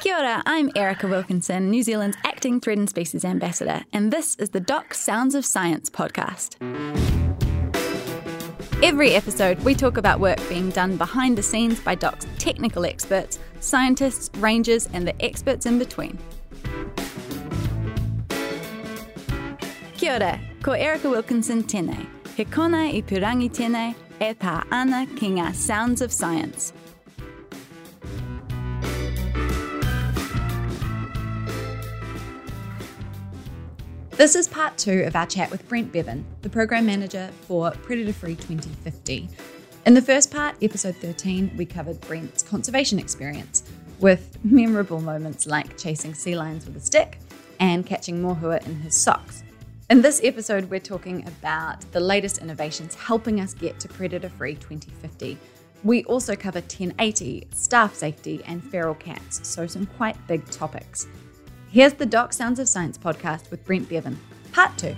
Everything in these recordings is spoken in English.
Kia ora, I'm Erica Wilkinson, New Zealand's acting threatened species ambassador, and this is the Doc Sounds of Science podcast. Every episode, we talk about work being done behind the scenes by Doc's technical experts, scientists, rangers, and the experts in between. Kia ora, ko Erica Wilkinson tēnei. He kona i purangi tēnei, e tā ana ki ngā Sounds of Science. This is part two of our chat with Brent Beven, the program manager for Predator Free 2050. In the first part, episode 13, we covered Brent's conservation experience with memorable moments like chasing sea lions with a stick and catching mohua in his socks. In this episode, we're talking about the latest innovations helping us get to Predator Free 2050. We also cover 1080, staff safety, and feral cats, so some quite big topics. Here's the Doc Sounds of Science podcast with Brent Beven, part two.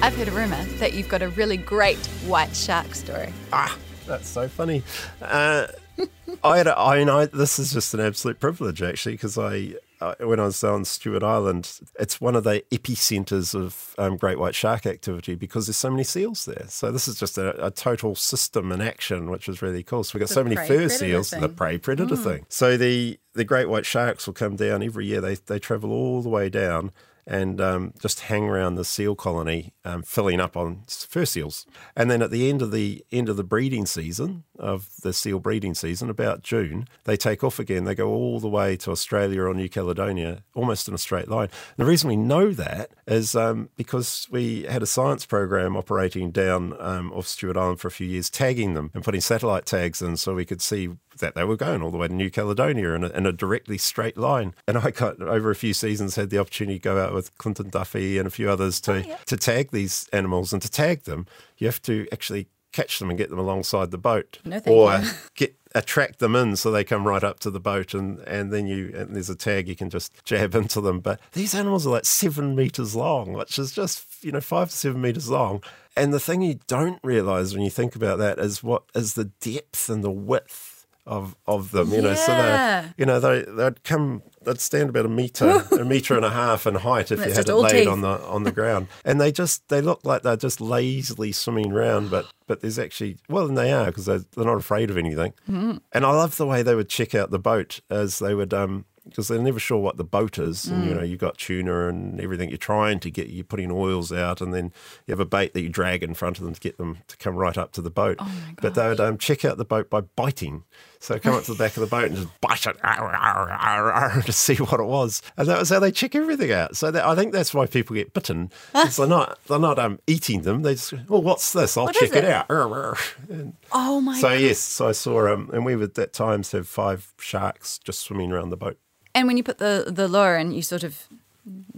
I've heard a rumour that you've got a really great white shark story. Ah, that's so funny. Uh, I had, a, I know this is just an absolute privilege actually because I, when I was on Stewart Island, it's one of the epicenters of um, great white shark activity because there's so many seals there. So this is just a, a total system in action, which is really cool. So we've got The so many fur seals, thing. the prey predator thing. So the the great white sharks will come down every year. They they travel all the way down. And um, just hang around the seal colony, um, filling up on fur seals. And then at the end of the end of the breeding season of the seal breeding season, about June, they take off again. They go all the way to Australia or New Caledonia, almost in a straight line. the reason we know that is um, because we had a science program operating down um, off Stewart Island for a few years, tagging them and putting satellite tags in so we could see that they were going all the way to New Caledonia in a, in a directly straight line. And I got over a few seasons had the opportunity to go out with Clinton Duffy and a few others to oh, to tag these animals and to tag them. You have to actually catch them and get them alongside the boat, No, or you. get attract them in so they come right up to the boat and and then you and there's a tag you can just jab into them. But these animals are like seven meters long, which is just you know five to seven meters long. And the thing you don't realize when you think about that is what is the depth and the width of of them. You know, so they you know they they'd come they'd stand about a meter a meter and a half in height if That's you had it laid teeth. on the on the ground. And they just they look like they're just lazily swimming around, but but there's actually well, and they are because they're, they're not afraid of anything. Mm-hmm. And I love the way they would check out the boat as they would um because they're never sure what the boat is. And, Mm. you know, you've got tuna and everything you're trying to get, you're putting oils out, and then you have a bait that you drag in front of them to get them to come right up to the boat. Oh but they would um, check out the boat by biting. So come up to the back of the boat and just bite it arr, arr, arr, to see what it was. And that was how they check everything out. So that, I think that's why people get bitten. they're not, they're not um, eating them. They just, oh, what's this? I'll What check it, it? out. And Oh my so god. yes, so I saw, um, and we would at times have five sharks just swimming around the boat. And when you put the, the lure in, you sort of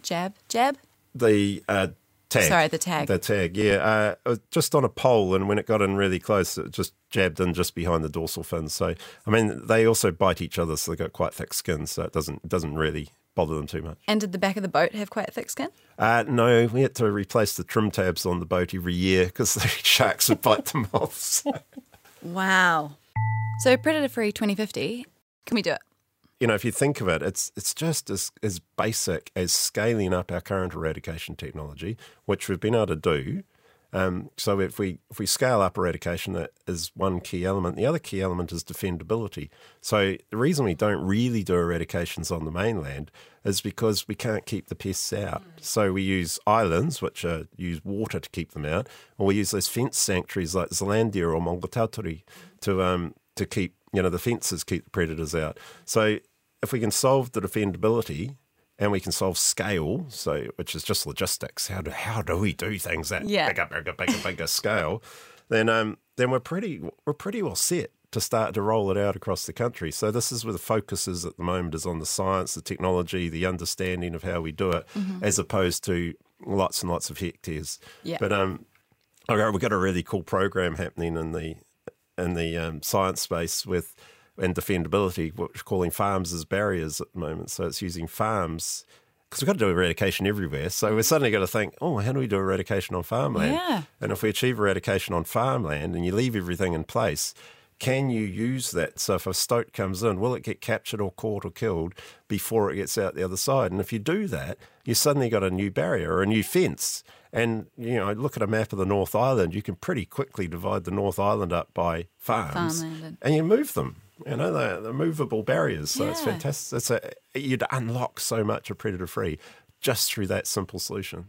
jab, jab? The uh, tag. Sorry, the tag. The tag, yeah. Uh, was just on a pole, and when it got in really close, it just jabbed in just behind the dorsal fin. So, I mean, they also bite each other, so they've got quite thick skin, so it doesn't it doesn't really bother them too much. And did the back of the boat have quite thick skin? Uh, no, we had to replace the trim tabs on the boat every year because the sharks would bite them off. So, Wow. So Predator Free 2050, can we do it? You know, if you think of it, it's it's just as, as basic as scaling up our current eradication technology, which we've been able to do. Um, so if we if we scale up eradication, that is one key element. The other key element is defendability. So the reason we don't really do eradications on the mainland is because we can't keep the pests out. So we use islands, which are, use water to keep them out, or we use those fence sanctuaries like Zealandia or Maungatautari to um, to keep you know the fences keep the predators out. So if we can solve the defendability and we can solve scale, so which is just logistics, how do how do we do things that Yeah. bigger, bigger, bigger, bigger scale? Then um then we're pretty we're pretty well set to start to roll it out across the country. So this is where the focus is at the moment is on the science, the technology, the understanding of how we do it, as opposed to lots and lots of hectares. Yeah. But um, okay, we've got a really cool program happening in the in the um, science space with and defendability, what we're calling farms as barriers at the moment. So it's using farms because we've got to do eradication everywhere. So we're suddenly got to think, oh, how do we do eradication on farmland? Yeah. And if we achieve eradication on farmland and you leave everything in place, can you use that? So if a stoat comes in, will it get captured or caught or killed before it gets out the other side? And if you do that, you suddenly got a new barrier or a new fence. And you know, look at a map of the North Island. You can pretty quickly divide the North Island up by farms, Farmland. and you move them. You know, they're, they're movable barriers. So it's fantastic. It's a, you'd unlock so much of predator free just through that simple solution.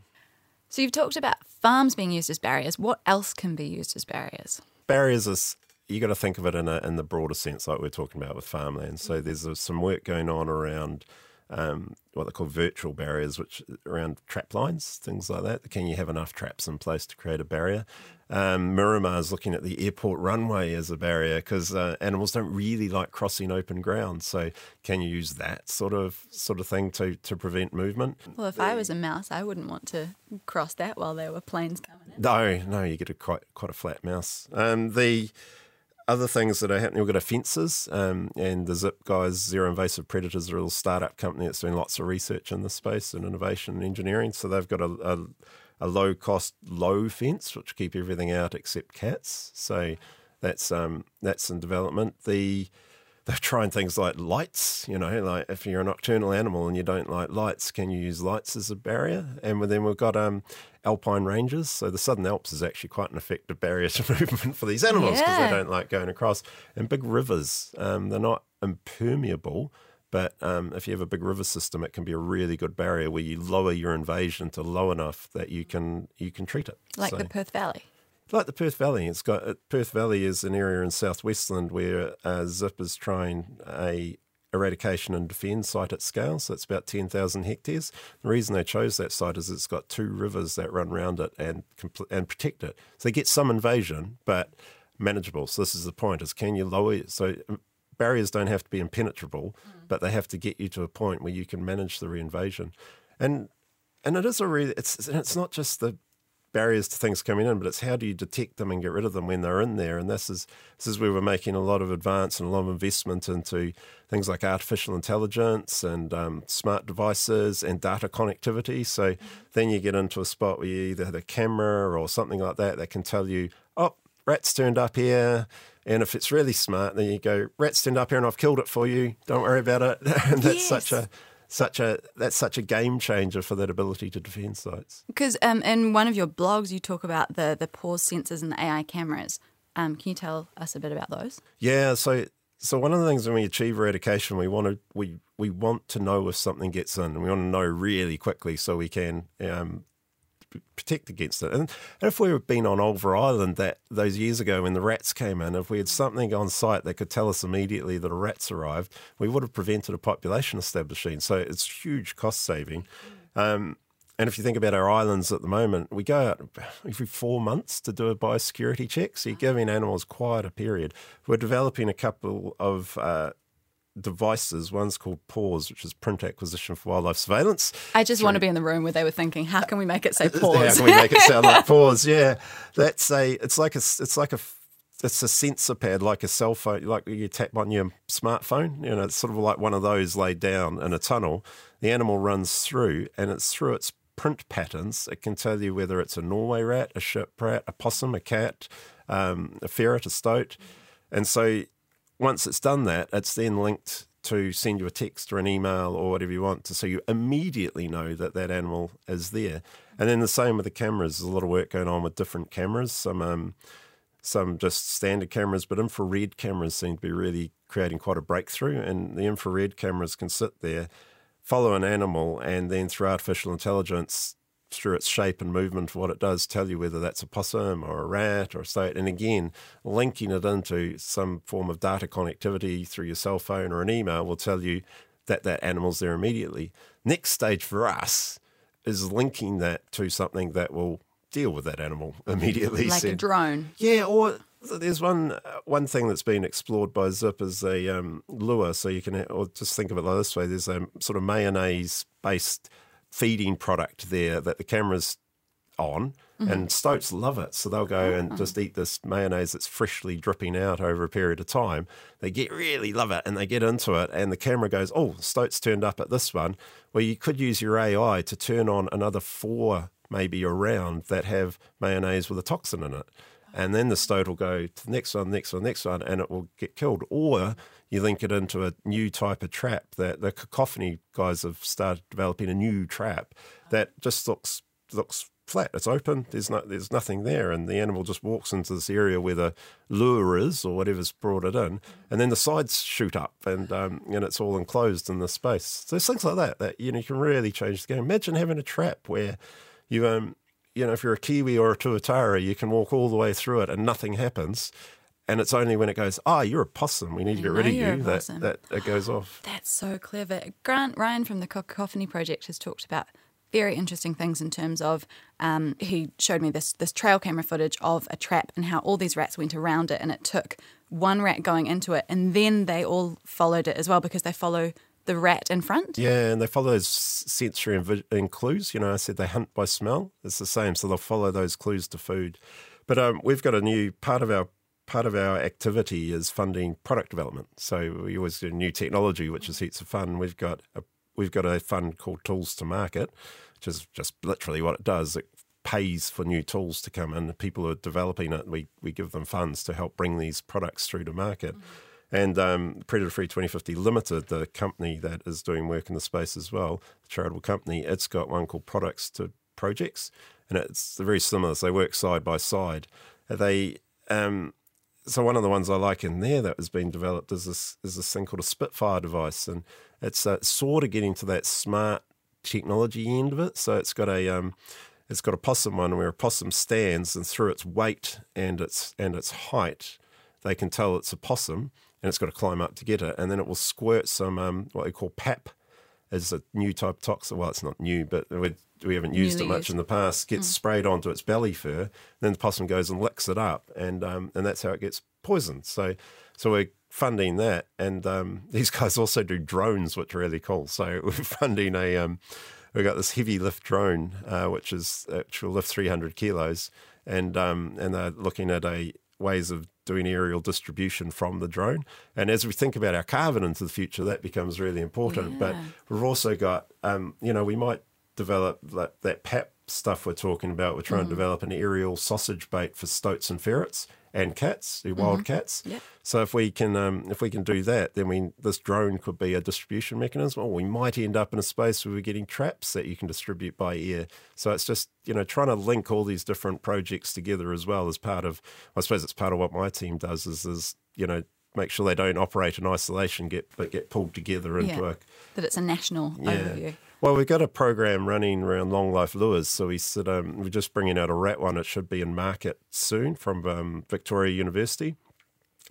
So you've talked about farms being used as barriers. What else can be used as barriers? barriers is you got to think of it in a, in the broader sense, like we're talking about with farmland. So there's some work going on around um, what they call virtual barriers, which around trap lines, things like that. Can you have enough traps in place to create a barrier? Um, Miramar is looking at the airport runway as a barrier because uh, animals don't really like crossing open ground. So can you use that sort of sort of thing to to prevent movement? Well, if I was a mouse, I wouldn't want to cross that while there were planes coming in. No, no, you get a quite quite a flat mouse. Um, the other things that are happening, we've got offences, um, and the Zip guys, Zero Invasive Predators, are a little startup company that's doing lots of research in this space and innovation and engineering. So they've got a, a, a low cost, low fence, which keep everything out except cats. So that's um, that's in development. The they're trying things like lights, you know, like if you're a nocturnal animal and you don't like lights, can you use lights as a barrier? And then we've got um, alpine ranges. So the Southern Alps is actually quite an effective barrier to movement for these animals because Yeah. they don't like going across. And big rivers, um, they're not impermeable, but um, if you have a big river system, it can be a really good barrier where you lower your invasion to low enough that you can you can treat it. Like So- the Perth Valley. Like the Perth Valley. It's got uh, Perth Valley is an area in southwestland where uh, Zip is trying a eradication and defend site at scale. So it's about ten thousand hectares. The reason they chose that site is it's got two rivers that run around it and compl- and protect it. So they get some invasion, but manageable. So this is the point: is can you lower? So um, barriers don't have to be impenetrable, but they have to get you to a point where you can manage the reinvasion. And and it is a really it's it's not just the barriers to things coming in, but it's how do you detect them and get rid of them when they're in there. And this is this is where we're making a lot of advance and a lot of investment into things like artificial intelligence and um, smart devices and data connectivity. So then you get into a spot where you either have a camera or something like that that can tell you, oh, rats turned up here. And if it's really smart, then you go, rats turned up here and I've killed it for you. Don't worry about it. and that's such Yes. a such a that's such a game changer for that ability to defend sites. Because um, in one of your blogs, you talk about the the PAWS sensors and the AI cameras. Um, can you tell us a bit about those? Yeah, so so one of the things when we achieve eradication, we want to we we want to know if something gets in, and we want to know really quickly so we can um, protect against it. And, if we had been on Ulva Island that those years ago when the rats came in, if we had something on site that could tell us immediately that a rat's arrived, we would have prevented a population establishing. So it's huge cost saving. Um, and if you think about our islands at the moment, we go out every four months to do a biosecurity check. So you're giving animals quite a period. We're developing a couple of uh, devices. One's called PAWS, which is Print Acquisition for Wildlife Surveillance. I just want to be in the room where they were thinking, how can we make it say How pause? can we make it sound like pause? Yeah, that's a. It's like a. It's like a. It's a sensor pad, like a cell phone, like you tap on your smartphone. You know, it's sort of like one of those laid down in a tunnel. The animal runs through, and it's through its print patterns. It can tell you whether it's a Norway rat, a ship rat, a possum, a cat, um, a ferret, a stoat, and so once it's done that, it's then linked to send you a text or an email or whatever you want to so you immediately know that that animal is there. And then the same with the cameras. There's a lot of work going on with different cameras. Some um, some just standard cameras, but infrared cameras seem to be really creating quite a breakthrough. And the infrared cameras can sit there, follow an animal, and then through artificial intelligence, through its shape and movement, what it does, tell you whether that's a possum or a rat or a stoat. And again, linking it into some form of data connectivity through your cell phone or an email will tell you that that animal's there immediately. Next stage for us is linking that to something that will deal with that animal immediately. like a drone. yeah, or there's one uh, one thing that's been explored by Zip is a um, lure. So you can, or just think of it like this way: there's a sort of mayonnaise based feeding product there that the camera's on, mm-hmm. And stoats love it. So they'll go oh, and oh. just eat this mayonnaise that's freshly dripping out over a period of time. They get really love it and they get into it. And the camera goes, oh, stoats turned up at this one. Well, you could use your AI to turn on another four maybe around that have mayonnaise with a toxin in it. And then the stoat will go to the next one, next one, next one, and it will get killed. Or you link it into a new type of trap that the cacophony guys have started developing a new trap that just looks looks flat. It's open. There's no there's nothing there, and the animal just walks into this area where the lure is or whatever's brought it in, and then the sides shoot up, and um, and it's all enclosed in the space. So there's things like that that you know you can really change the game. Imagine having a trap where you um you know if you're a kiwi or a tuatara, you can walk all the way through it and nothing happens. And it's only when it goes, ah, oh, you're a possum. We need to get rid of you. That, that it goes off. That's so clever. Grant Ryan from the Cacophony Project has talked about very interesting things in terms of um, he showed me this this trail camera footage of a trap and how all these rats went around it and it took one rat going into it and then they all followed it as well because they follow the rat in front. Yeah, and they follow those sensory and, and clues. You know, I said they hunt by smell. It's the same, so they'll follow those clues to food. But um, we've got a new part of our part of our activity is funding product development. So we always do new technology, which is heaps of fun. We've got a we've got a fund called Tools to Market, which is just literally what it does. It pays for new tools to come in. The people who are developing it, we we give them funds to help bring these products through to market. Mm-hmm. And um, Predator Free 2050 Limited, the company that is doing work in the space as well, the charitable company, it's got one called Products to Projects, and it's very similar. So they work side by side. They um, so one of the ones I like in there that has been developed is this is this thing called a Spitfire device, and it's uh, sort of getting to that smart technology end of it. So it's got a um, it's got a possum one where a possum stands, and through its weight and its and its height, they can tell it's a possum, and it's got to climb up to get it, and then it will squirt some um, what they call PAP, as a new type of toxin. Well, it's not new, but we, we haven't used Newly it much used. in the past. Gets mm. sprayed onto its belly fur, then the possum goes and licks it up, and um, and that's how it gets poisoned. So so we're funding that, and um, these guys also do drones, which are really cool. So we're funding a. Um, we've got this heavy lift drone, uh, which is actual lift 300 kilos, and um, and they're looking at a ways of doing aerial distribution from the drone. And as we think about our carbon into the future, that becomes really important. Yeah. But we've also got, um, you know, we might develop that, that PAP stuff we're talking about. We're trying mm. to develop an aerial sausage bait for stoats and ferrets and cats, the wild mm-hmm. cats. Yep. So if we can um, if we can do that, then we this drone could be a distribution mechanism, or we might end up in a space where we're getting traps that you can distribute by air. So it's just you know trying to link all these different projects together as well as part of I suppose it's part of what my team does is is you know make sure they don't operate in isolation, get but get pulled together into yeah. a that it's a national yeah. overview. Well, we've got a program running around long life lures. So we said um, we're just bringing out a rat one. It should be in market soon from um, Victoria University.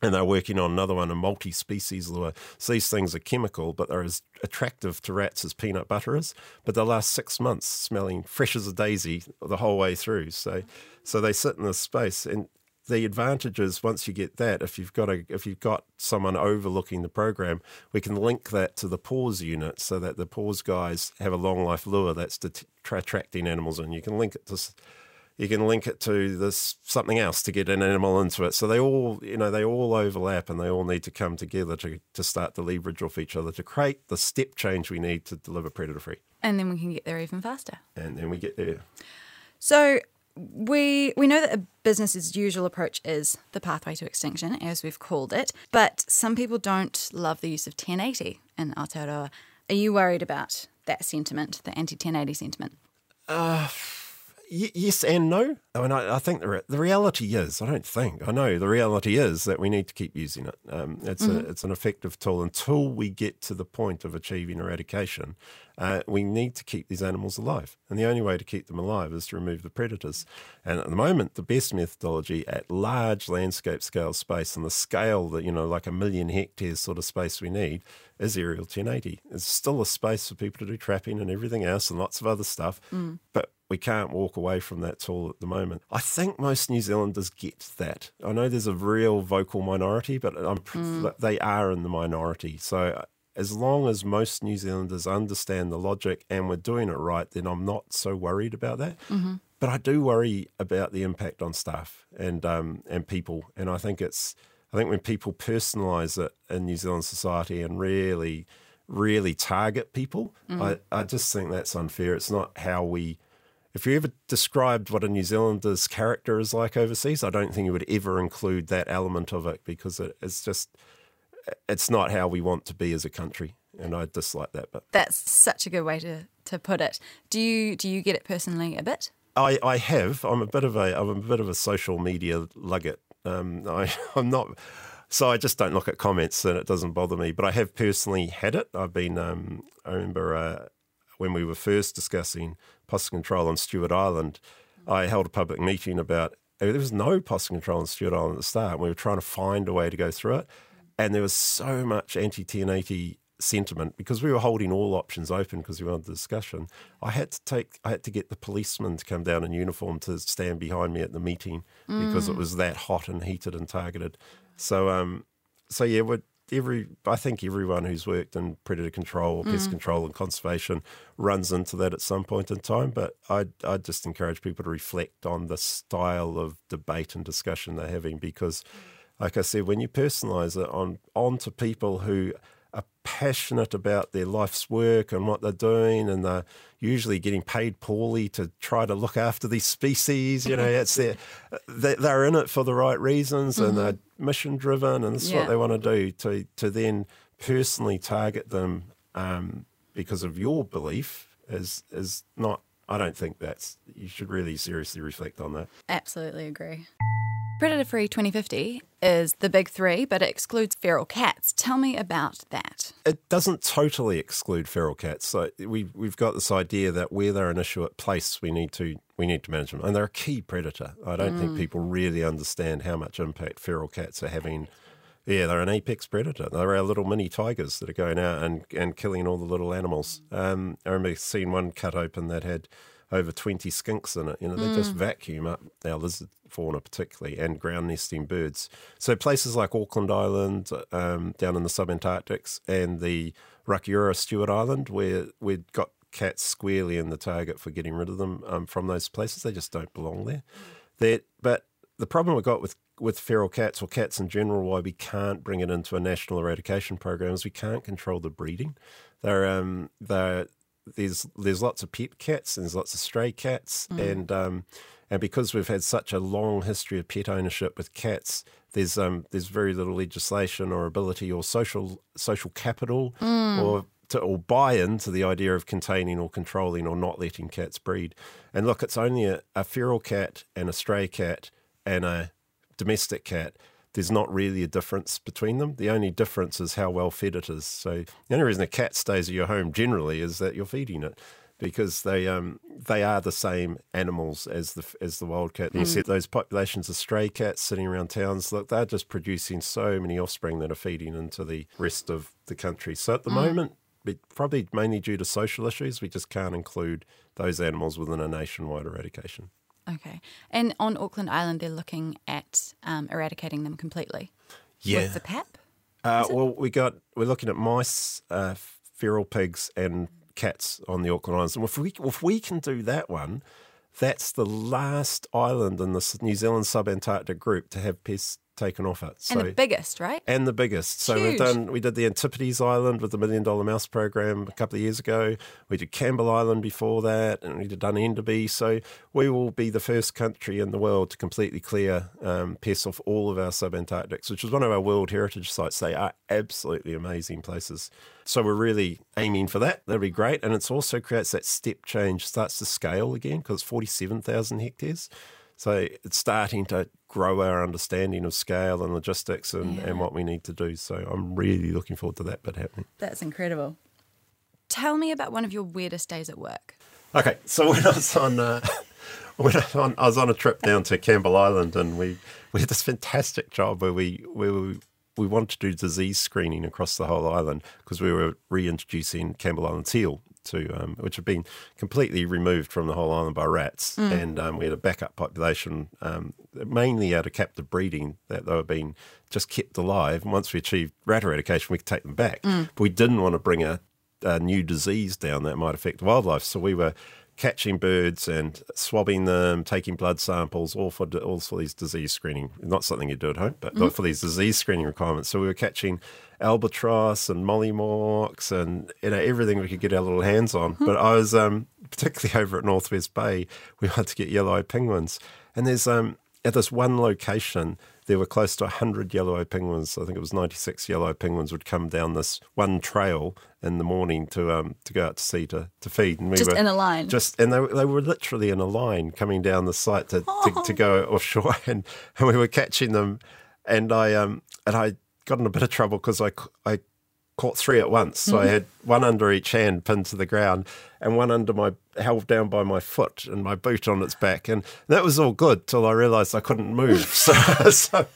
And they're working on another one, a multi species lure. So these things are chemical, but they're as attractive to rats as peanut butter is. But they last six months smelling fresh as a daisy the whole way through. So, so they sit in this space. And the advantage is once you get that, if you've got a if you've got someone overlooking the program, we can link that to the PAWS unit so that the PAWS guys have a long life lure that's attracting animals, and you can link it to you can link it to this something else to get an animal into it. So they all you know they all overlap and they all need to come together to to start to leverage off each other to create the step change we need to deliver predator free. And then we can get there even faster. And then we get there. So we we know that a business's usual approach is the pathway to extinction, as we've called it, but some people don't love the use of 1080 in Aotearoa. Are you worried about that sentiment, the anti 1080 sentiment? Uh, y- yes and no. I mean, I, I think the, re- the reality is, I don't think, I know the reality is that we need to keep using it. Um, it's, mm-hmm. a, it's an effective tool until we get to the point of achieving eradication. Uh, we need to keep these animals alive. And the only way to keep them alive is to remove the predators. And at the moment, the best methodology at large landscape scale space and the scale that, you know, like a million hectares sort of space we need is aerial 1080. It's still a space for people to do trapping and everything else and lots of other stuff. Mm. But we can't walk away from that tool at the moment. I think most New Zealanders get that. I know there's a real vocal minority, but mm. they are in the minority. So as long as most New Zealanders understand the logic and we're doing it right, then I'm not so worried about that. Mm-hmm. but I do worry about the impact on staff and um, and people. And I think it's I think when people personalise it in New Zealand society and really really target people, I, I just think that's unfair. It's not how we. If you ever described what a New Zealander's character is like overseas, I don't think you would ever include that element of it because it, it's just it's not how we want to be as a country, and I dislike that. But That's such a good way to, to put it. Do you do you get it personally a bit? I, I have. I'm a bit of a I'm a bit of a social media lugget. Um, I, I'm not. So I just don't look at comments, and it doesn't bother me. But I have personally had it. I've been. Um, I remember uh, when we were first discussing possum control on Stewart Island, I held a public meeting about. There was no possum control on Stewart Island at the start. And we were trying to find a way to go through it, and there was so much anti-1080 sentiment because we were holding all options open because we wanted the discussion. I had to take, I had to get the policeman to come down in uniform to stand behind me at the meeting because it was that hot and heated and targeted. So, um, so yeah, we every I think everyone who's worked in predator control, or pest mm. control, and conservation runs into that at some point in time. But I I just encourage people to reflect on the style of debate and discussion they're having because, like I said, when you personalise it on onto people who passionate about their life's work and what they're doing, and they're usually getting paid poorly to try to look after these species. You know, it's their, they, they're in it for the right reasons and they're mission driven, and this is Yeah. what they want to do to to then personally target them um, because of your belief is is not. I don't think that's. You should really seriously reflect on that. Absolutely agree. Predator Free 2050 is the big three, but it excludes feral cats. Tell me about that. it doesn't totally exclude feral cats. So we we've got this idea that where they're an issue at place, we need to we need to manage them, and they're a key predator. I don't think mm. people really understand how much impact feral cats are having. Yeah, they're an apex predator. They're our little mini tigers that are going out and, and killing all the little animals. Um, I remember seeing one cut open that had over 20 skinks in it. You know, they just vacuum up our lizard fauna, particularly, and ground nesting birds. So places like Auckland Island, um, down in the subantarctics, and the Rakiura Stewart Island, where we've got cats squarely in the target for getting rid of them um, from those places. They just don't belong there. That, but the problem we've got with with feral cats or cats in general, why we can't bring it into a national eradication program is we can't control the breeding. They're um, they're there's there's lots of pet cats and there's lots of stray cats and um, and because we've had such a long history of pet ownership with cats, there's um, there's very little legislation or ability or social social capital or to or buy into the idea of containing or controlling or not letting cats breed. And look, it's only a, a feral cat and a stray cat and a domestic cat. There's not really a difference between them. The only difference is how well fed it is. So the only reason a cat stays at your home generally is that you're feeding it, because they um they are the same animals as the as the wild cat. And you see those populations of stray cats sitting around towns. Look, they're just producing so many offspring that are feeding into the rest of the country. So at the moment, probably mainly due to social issues, we just can't include those animals within a nationwide eradication. Okay. And on Auckland Island, they're looking at um, eradicating them completely Yeah. with the PAP. Uh, well, we got we're looking at mice, uh, feral pigs, and cats on the Auckland Islands. And if we if we can do that one, that's the last island in the New Zealand subantarctic group to have pests taken off it. So and the biggest, right? and the biggest. So we've done we did the Antipodes Island with the Million Dollar Mouse program a couple of years ago. We did Campbell Island before that, and we did done Enderby. So we will be the first country in the world to completely clear um, pests off all of our subantarctics, which is one of our World Heritage sites. They are absolutely amazing places. So we're really aiming for that. That'll be great, and it also creates that step change, starts to scale again because it's forty seven thousand hectares. So it's starting to grow our understanding of scale and logistics and, and what we need to do. So I'm really looking forward to that bit happening. That's incredible. Tell me about one of your weirdest days at work. Okay, so when I was on, uh, when I, was on I was on a trip down to Campbell Island, and we, we had this fantastic job where we where we, we wanted to do disease screening across the whole island because we were reintroducing Campbell Island teal to um, which had been completely removed from the whole island by rats, and um, we had a backup population um, mainly out of captive breeding that they were being just kept alive. And once we achieved rat eradication, we could take them back, but we didn't want to bring a a new disease down that might affect wildlife. So we were catching birds and swabbing them, taking blood samples, all for all for these disease screening. Not something you do at home, but mm-hmm. for these disease screening requirements. So we were catching albatross and mollymawks and you know everything we could get our little hands on. Mm-hmm. But I was um, particularly over at Northwest Bay. We had to get yellow-eyed penguins, and there's um, at this one location there were close to 100 yellow penguins. I think it was 96 yellow penguins would come down this one trail in the morning to um, to go out to sea to, to feed. And we just were in a line. Just and they, they were literally in a line coming down the site to, to, to, go offshore, and, and we were catching them. And I um and I got in a bit of trouble because I I caught three at once. So I mm-hmm. had one under each hand pinned to the ground and one under my held down by my foot and my boot on its back. And that was all good till I realised I couldn't move. So, so,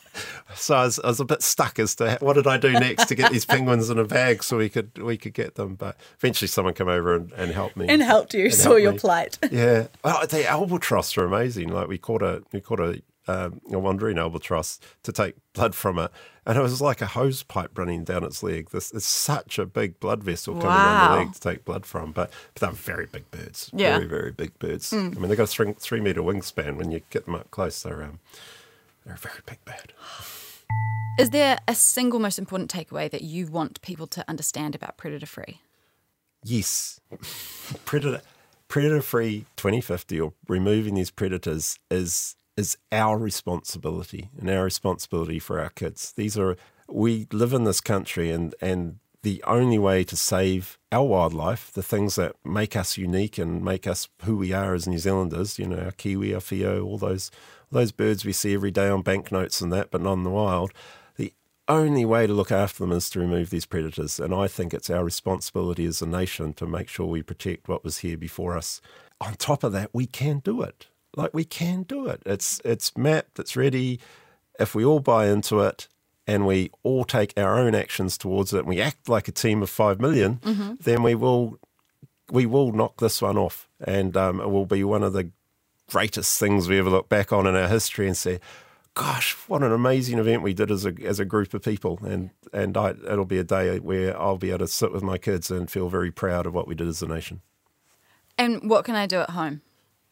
so I, was, I, was, a bit stuck as to what did I do next to get these penguins in a bag so we could we could get them. But eventually someone came over and, and helped me. And helped you, and saw helped your me. plight. Yeah. Oh, the albatross are amazing. Like we caught a we caught a um, a wandering albatross to take blood from it, and it was like a hose pipe running down its leg. This is such a big blood vessel coming wow. down the leg to take blood from, but, but they're very big birds. Yeah. Very, very big birds. Mm. I mean, they've got a three, three meter wingspan. When you get them up close, they're, um, they're a very big bird. Is there a single most important takeaway that you want people to understand about predator free? Yes. predator predator free 2050 or removing these predators is is our responsibility and our responsibility for our kids. These are we live in this country and and the only way to save our wildlife, the things that make us unique and make us who we are as New Zealanders, you know, our kiwi, our whio, all those those birds we see every day on banknotes and that, but not in the wild. The only way to look after them is to remove these predators. And I think it's our responsibility as a nation to make sure we protect what was here before us. On top of that, we can do it like we can do it. It's it's mapped, it's ready. If we all buy into it and we all take our own actions towards it and we act like a team of five million, mm-hmm. then we will we will knock this one off. And um, it will be one of the greatest things we ever look back on in our history and say, gosh, what an amazing event we did as a as a group of people, and and I, it'll be a day where I'll be able to sit with my kids and feel very proud of what we did as a nation. And what can I do at home?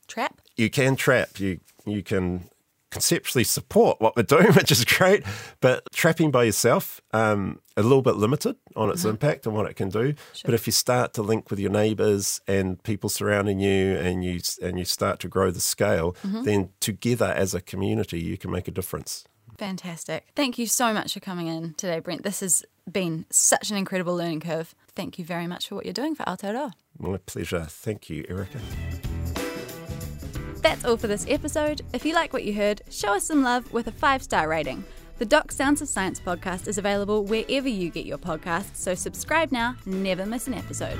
Trap? You can trap. You you can conceptually support what we're doing, which is great. But trapping by yourself, um, a little bit limited on its mm-hmm. impact and what it can do. Sure. But if you start to link with your neighbours and people surrounding you, and you and you start to grow the scale, mm-hmm. then together as a community, you can make a difference. Fantastic. Thank you so much for coming in today, Brent. This has been such an incredible learning curve. Thank you very much for what you're doing for Aotearoa. My pleasure. Thank you, Erica. That's all for this episode. If you like what you heard, show us some love with a five star rating. The Doc Sounds of Science podcast is available wherever you get your podcasts, so subscribe now, never miss an episode.